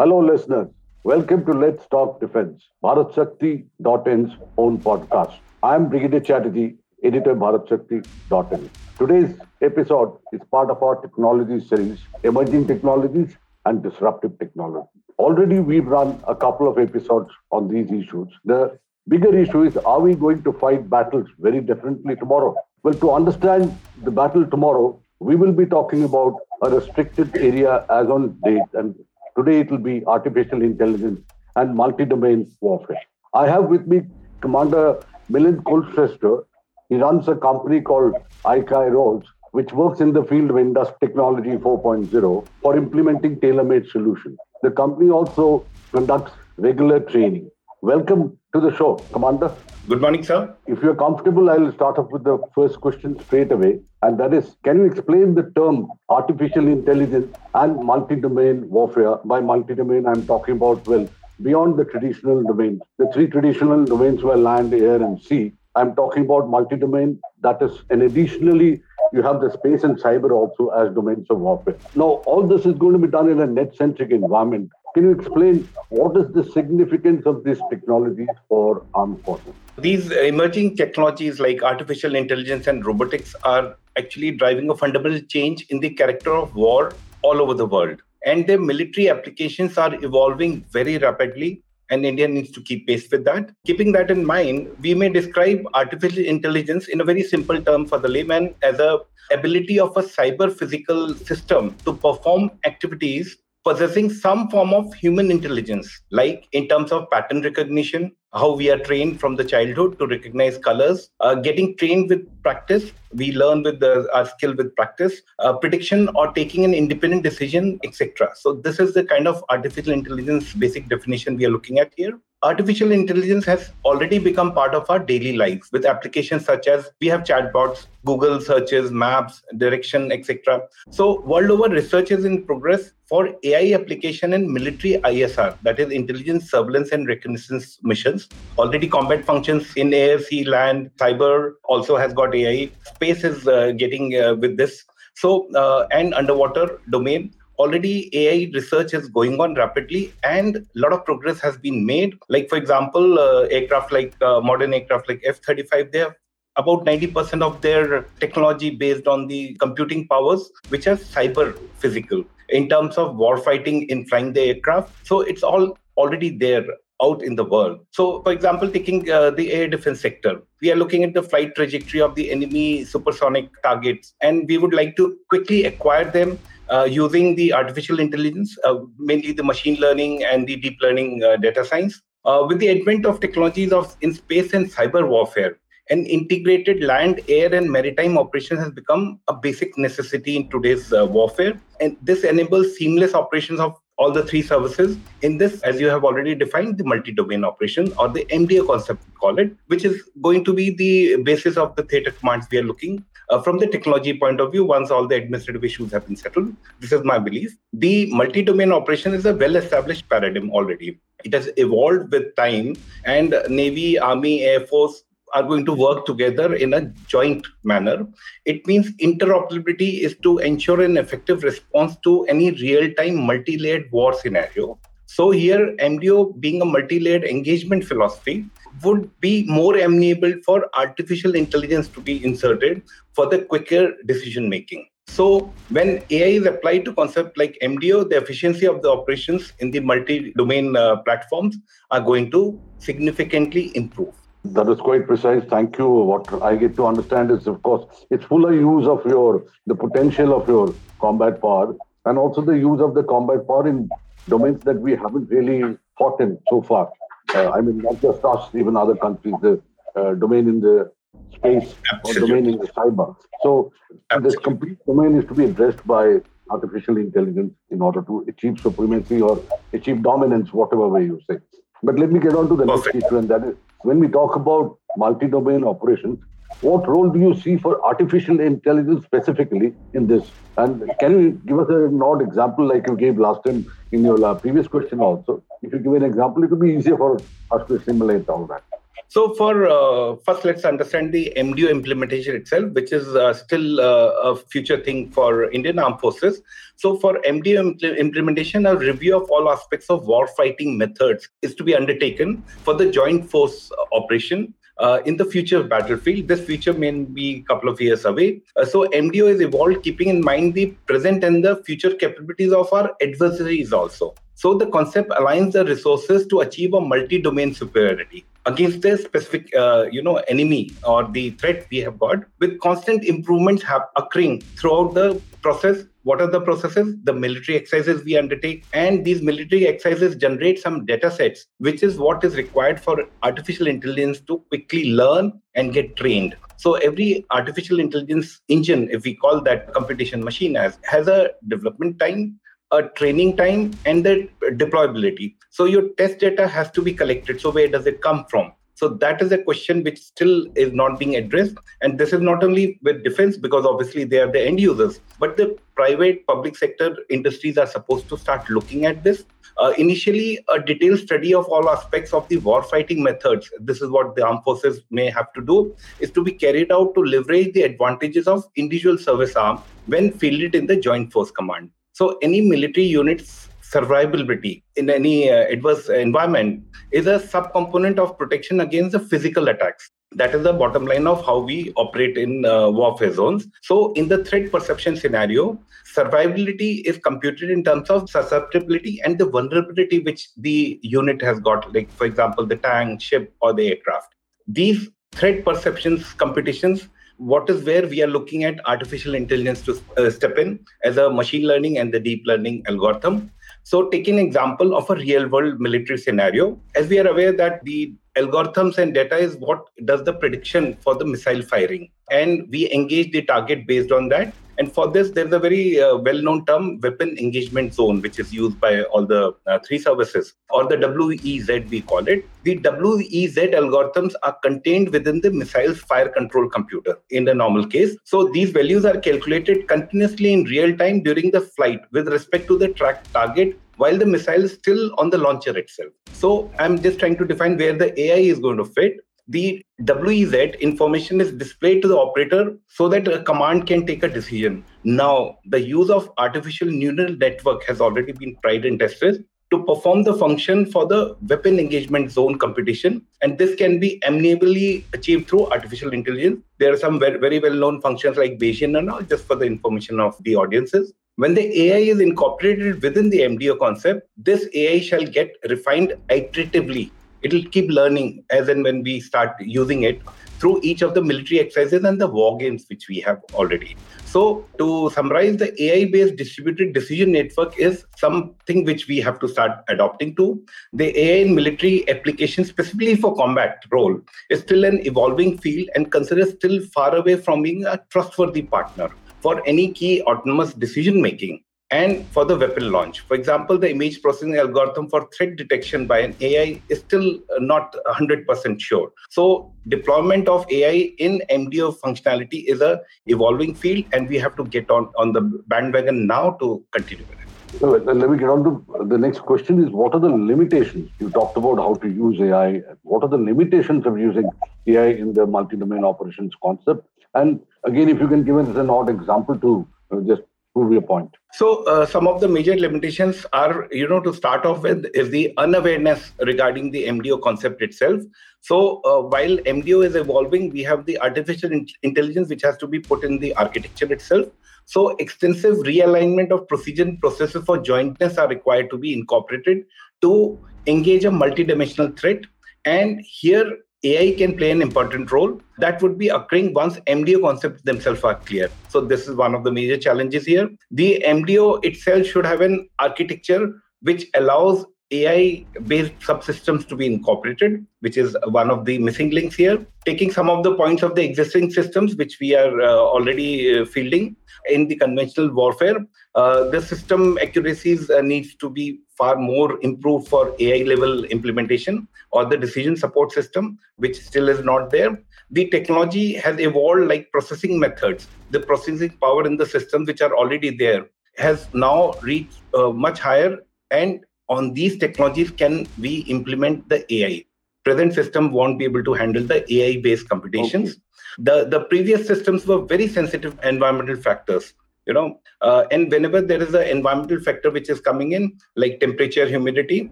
Hello, listeners. Welcome to Let's Talk Defense, BharatShakti.in's own podcast. I am Brigadier Chatterjee, editor BharatShakti.in. Today's episode is part of our technology series, Emerging Technologies and Disruptive Technology. Already we've run a couple of episodes on these issues. The bigger issue is are we going to fight battles very differently tomorrow? Well, to understand the battle tomorrow, we will be talking about a restricted area as on date and Today it will be artificial intelligence and multi-domain warfare. I have with me Commander Milind Kulshrestha. He runs a company called ICAI Roads, which works in the field of industry technology 4.0 for implementing tailor-made solutions. The company also conducts regular training. Welcome to the show, Commander. Good morning, sir. If you're comfortable, I'll start off with the first question straight away. And that is can you explain the term artificial intelligence and multi domain warfare? By multi domain, I'm talking about, well, beyond the traditional domains. The three traditional domains were land, air, and sea. I'm talking about multi domain. That is, and additionally, you have the space and cyber also as domains of warfare. Now, all this is going to be done in a net centric environment. Can you explain what is the significance of these technologies for armed forces? These emerging technologies like artificial intelligence and robotics are actually driving a fundamental change in the character of war all over the world. And their military applications are evolving very rapidly, and India needs to keep pace with that. Keeping that in mind, we may describe artificial intelligence in a very simple term for the layman as a ability of a cyber physical system to perform activities possessing some form of human intelligence, like in terms of pattern recognition, how we are trained from the childhood to recognize colors, uh, getting trained with practice. We learn with the, our skill with practice, uh, prediction or taking an independent decision, etc. So this is the kind of artificial intelligence basic definition we are looking at here artificial intelligence has already become part of our daily lives with applications such as we have chatbots google searches maps direction etc so world over research is in progress for ai application in military isr that is intelligence surveillance and reconnaissance missions already combat functions in air sea land cyber also has got ai space is uh, getting uh, with this. So uh, and underwater domain. Already AI research is going on rapidly and a lot of progress has been made. Like, for example, uh, aircraft like uh, modern aircraft like F 35, they have about 90% of their technology based on the computing powers, which are cyber physical. In terms of war fighting in flying the aircraft. So it's all already there out in the world. So, for example, taking uh, the air defense sector, we are looking at the flight trajectory of the enemy supersonic targets, and we would like to quickly acquire them uh, using the artificial intelligence, uh, mainly the machine learning and the deep learning uh, data science. Uh, with the advent of technologies of in space and cyber warfare, an integrated land, air, and maritime operation has become a basic necessity in today's uh, warfare. And this enables seamless operations of all the three services in this, as you have already defined, the multi-domain operation or the MDO concept, we call it, which is going to be the basis of the theater commands we are looking uh, from the technology point of view, once all the administrative issues have been settled, this is my belief. The multi domain operation is a well established paradigm already. It has evolved with time, and Navy, Army, Air Force are going to work together in a joint manner. It means interoperability is to ensure an effective response to any real time multi layered war scenario. So, here, MDO being a multi layered engagement philosophy, would be more amenable for artificial intelligence to be inserted for the quicker decision making. So when AI is applied to concept like MDO, the efficiency of the operations in the multi-domain uh, platforms are going to significantly improve. That is quite precise. Thank you. What I get to understand is, of course, it's fuller use of your the potential of your combat power, and also the use of the combat power in domains that we haven't really fought in so far. Uh, I mean, not just us, even other countries, the uh, domain in the space Absolutely. or domain in the cyber. So Absolutely. this complete domain is to be addressed by artificial intelligence in order to achieve supremacy or achieve dominance, whatever way you say. But let me get on to the Perfect. next issue, and that is when we talk about multi-domain operations, what role do you see for artificial intelligence specifically in this? And can you give us a nod example like you gave last time in your uh, previous question also? If you give an example, it will be easier for us to assimilate all that. So, for uh, first, let's understand the MDO implementation itself, which is uh, still uh, a future thing for Indian Armed Forces. So, for MDO impl- implementation, a review of all aspects of war fighting methods is to be undertaken for the joint force operation uh, in the future battlefield. This future may be a couple of years away. Uh, so MDO is evolved keeping in mind the present and the future capabilities of our adversaries also. So the concept aligns the resources to achieve a multi-domain superiority against the specific, uh, you know, enemy or the threat we have got, with constant improvements have occurring throughout the process. What are the processes? The military exercises we undertake, and these military exercises generate some data sets, which is what is required for artificial intelligence to quickly learn and get trained. So every artificial intelligence engine, if we call that computation machine as, has a development time a training time and the deployability. So your test data has to be collected. So where does it come from? So that is a question which still is not being addressed. And this is not only with defense, because obviously they are the end users, but the private public sector industries are supposed to start looking at this. Uh, initially, a detailed study of all aspects of the warfighting methods, this is what the armed forces may have to do, is to be carried out to leverage the advantages of individual service arm when fielded in the Joint Force Command. So any military unit's survivability in any uh, adverse environment is a subcomponent of protection against the physical attacks. That is the bottom line of how we operate in uh, warfare zones. So, in the threat perception scenario, survivability is computed in terms of susceptibility and the vulnerability which the unit has got, like, for example, the tank, ship, or the aircraft. These threat perceptions computations what is where we are looking at artificial intelligence to uh, step in as a machine learning and the deep learning algorithm. So, take an example of a real world military scenario. As we are aware that the algorithms and data is what does the prediction for the missile firing. And we engage the target based on that. And for this, there's a very uh, well known term, weapon engagement zone, which is used by all the uh, three services, or the WEZ, we call it. The WEZ algorithms are contained within the missile fire control computer in the normal case. So these values are calculated continuously in real time during the flight with respect to the track target while the missile is still on the launcher itself. So I'm just trying to define where the AI is going to fit the WEZ information is displayed to the operator so that a command can take a decision. Now, the use of artificial neural network has already been tried and tested to perform the function for the weapon engagement zone computation. And this can be amenably achieved through artificial intelligence. There are some very well known functions like Bayesian and all, just for the information of the audiences. When the AI is incorporated within the MDO concept, this AI shall get refined iteratively it'll keep learning as and when we start using it through each of the military exercises and the war games which we have already. So, to summarize, the AI based distributed decision network is something which we have to start adopting to. The AI in military application, specifically for combat role, is still an evolving field and considered still far away from being a trustworthy partner for any key autonomous decision making and for the weapon launch. For example, the image processing algorithm for threat detection by an AI is still not 100% sure. So deployment of AI in MDO functionality is a evolving field and we have to get on, on the bandwagon now to continue with it. So let me get on to the next question is what are the limitations? You talked about how to use AI. What are the limitations of using AI in the multi-domain operations concept? And again, if you can give us an odd example to uh, just prove your point. So, uh, some of the major limitations are, you know, to start off with, is the unawareness regarding the MDO concept itself. So, uh, while MDO is evolving, we have the artificial in- intelligence which has to be put in the architecture itself. So, extensive realignment of procedure and processes for jointness are required to be incorporated to engage a multidimensional threat. And here, AI can play an important role. That would be occurring once MDO concepts themselves are clear. So, this is one of the major challenges here. The MDO itself should have an architecture which allows AI based subsystems to be incorporated, which is one of the missing links here. Taking some of the points of the existing systems, which we are uh, already uh, fielding in the conventional warfare, uh, the system accuracies uh, needs to be far more improved for AI level implementation or the decision support system, which still is not there. The technology has evolved like processing methods. The processing power in the systems, which are already there, has now reached uh, much higher and on these technologies can we implement the AI. present system won't be able to handle the AI based computations. Okay. The, the previous systems were very sensitive environmental factors you know uh, and whenever there is an environmental factor which is coming in like temperature humidity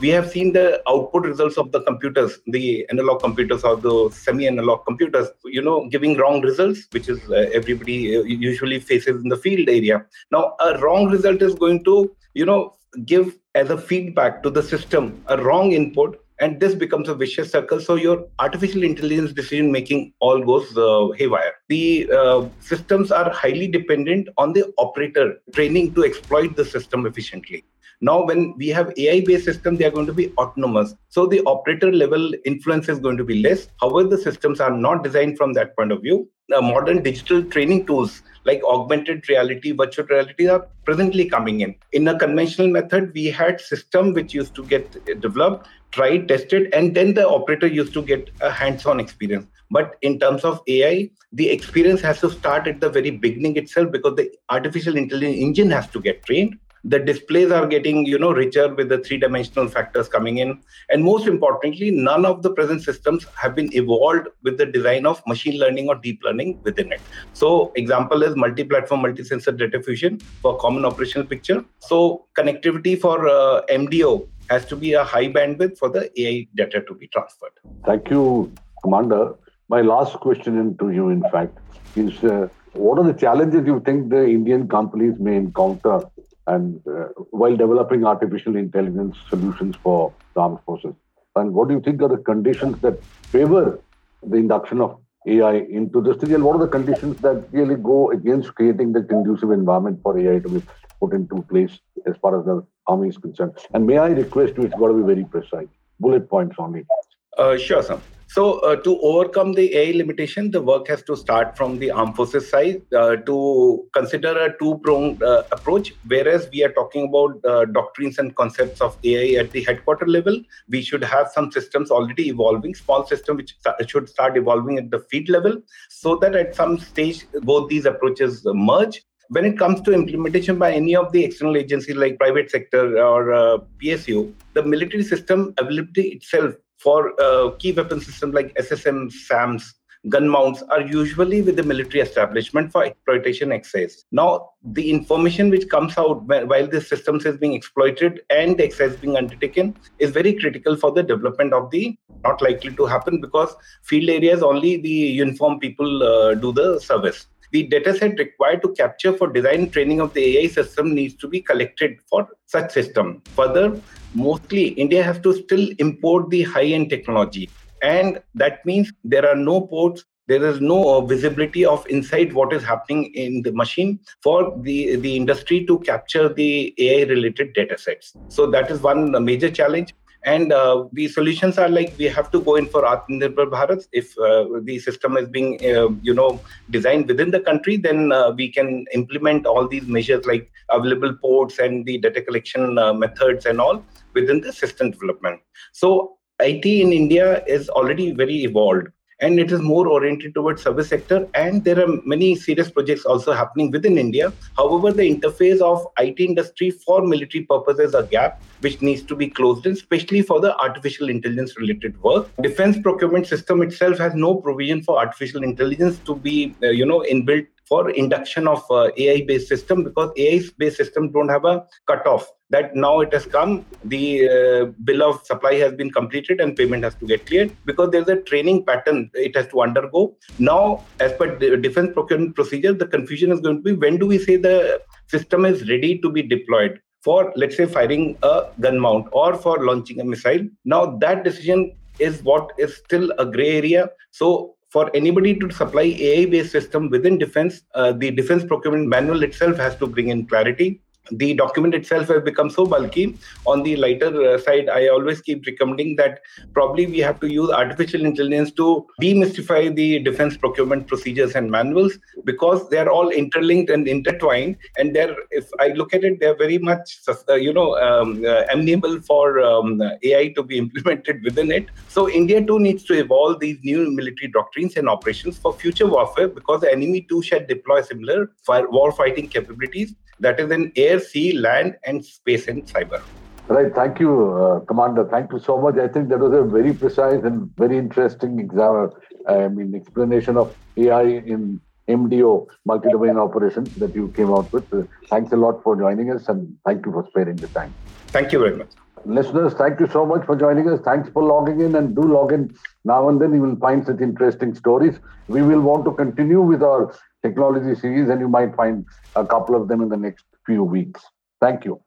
we have seen the output results of the computers the analog computers or the semi analog computers you know giving wrong results which is uh, everybody uh, usually faces in the field area now a wrong result is going to you know give as a feedback to the system a wrong input and this becomes a vicious circle. So your artificial intelligence decision making all goes uh, haywire. The uh, systems are highly dependent on the operator training to exploit the system efficiently now when we have ai based system they are going to be autonomous so the operator level influence is going to be less however the systems are not designed from that point of view uh, modern digital training tools like augmented reality, virtual reality are presently coming in. In a conventional method, we had system which used to get developed, tried, tested, and then the operator used to get a hands-on experience. But in terms of AI, the experience has to start at the very beginning itself because the artificial intelligence engine has to get trained the displays are getting you know richer with the three dimensional factors coming in. And most importantly none of the present systems have been evolved with the design of machine learning or deep learning within it. So example is multi-platform multi-sensor data fusion for common operational picture. So connectivity for uh, mdo has to be a high bandwidth for the ai data to be transferred. Thank you commander. My last question to you in fact is uh, what are the challenges you think the indian companies may encounter and uh, while developing artificial intelligence solutions for the armed forces. And what do you think are the conditions that favor the induction of AI into this thing? And what are the conditions that really go against creating the conducive environment for AI to be put into place as far as the army is concerned? And may I request you, it's got to be very precise, bullet points only. Uh, sure, sir. So, uh, to overcome the AI limitation, the work has to start from the armed forces side uh, to consider a two pronged uh, approach. Whereas we are talking about uh, doctrines and concepts of AI at the headquarter level, we should have some systems already evolving, small system which should start evolving at the field level, so that at some stage both these approaches merge when it comes to implementation by any of the external agencies like private sector or uh, PSU, the military system availability itself for uh, key weapon systems like SSM, SAMs, gun mounts are usually with the military establishment for exploitation exercise. Now, the information which comes out while the systems is being exploited and the exercise being undertaken is very critical for the development of the not likely to happen because field areas only the uniform people uh, do the service. The dataset required to capture for design training of the AI system needs to be collected for such system. Further, mostly India has to still import the high end technology. And that means there are no ports, there is no uh, visibility of inside what is happening in the machine for the, the industry to capture the AI related data sets. So that is one major challenge. And uh, the solutions are like we have to go in for Atmanirbhar Bharat. If uh, the system is being, uh, you know, designed within the country, then uh, we can implement all these measures like available ports and the data collection uh, methods and all within the system development. So IT in India is already very evolved and it is more oriented towards service sector. And there are many serious projects also happening within india. However the interface of it industry for military purposes a gap which needs to be closed in especially for the artificial intelligence related work. Defense procurement system itself has no provision for artificial intelligence to be uh, you know inbuilt for induction of uh, AI based system because AI based system don't have a cutoff that now it has come the uh, bill of supply has been completed and payment has to get cleared because there's a training pattern it has to undergo. Now as per the defense procurement procedure the confusion is going to be when do we say the system is ready to be deployed for let's say firing a gun mount or for launching a missile. Now that decision is what is still a gray area. So for anybody to supply AI based system within defense, uh, the defense procurement manual itself has to bring in clarity the document itself has become so bulky. On the lighter uh, side i always keep recommending that probably we have to use artificial intelligence to demystify the defense procurement procedures and manuals because they are all interlinked and intertwined. And they're if i look at it they're very much uh, you know um, uh, amenable for um, ai to be implemented within it. So india too needs to evolve these new military doctrines and operations for future warfare because the enemy too shall deploy similar war fighting capabilities that is in air, sea, land, and space and cyber. Right. Thank you, uh, Commander. Thank you so much. I think that was a very precise and very interesting exam, I mean, explanation of AI in MDO, multi-domain operations that you came out with. Uh, thanks a lot for joining us and thank you for sparing the time. Thank you very much. Listeners, thank you so much for joining us. Thanks for logging in and do log in now and then. You will find such interesting stories. We will want to continue with our technology series and you might find a couple of them in the next few weeks. Thank you.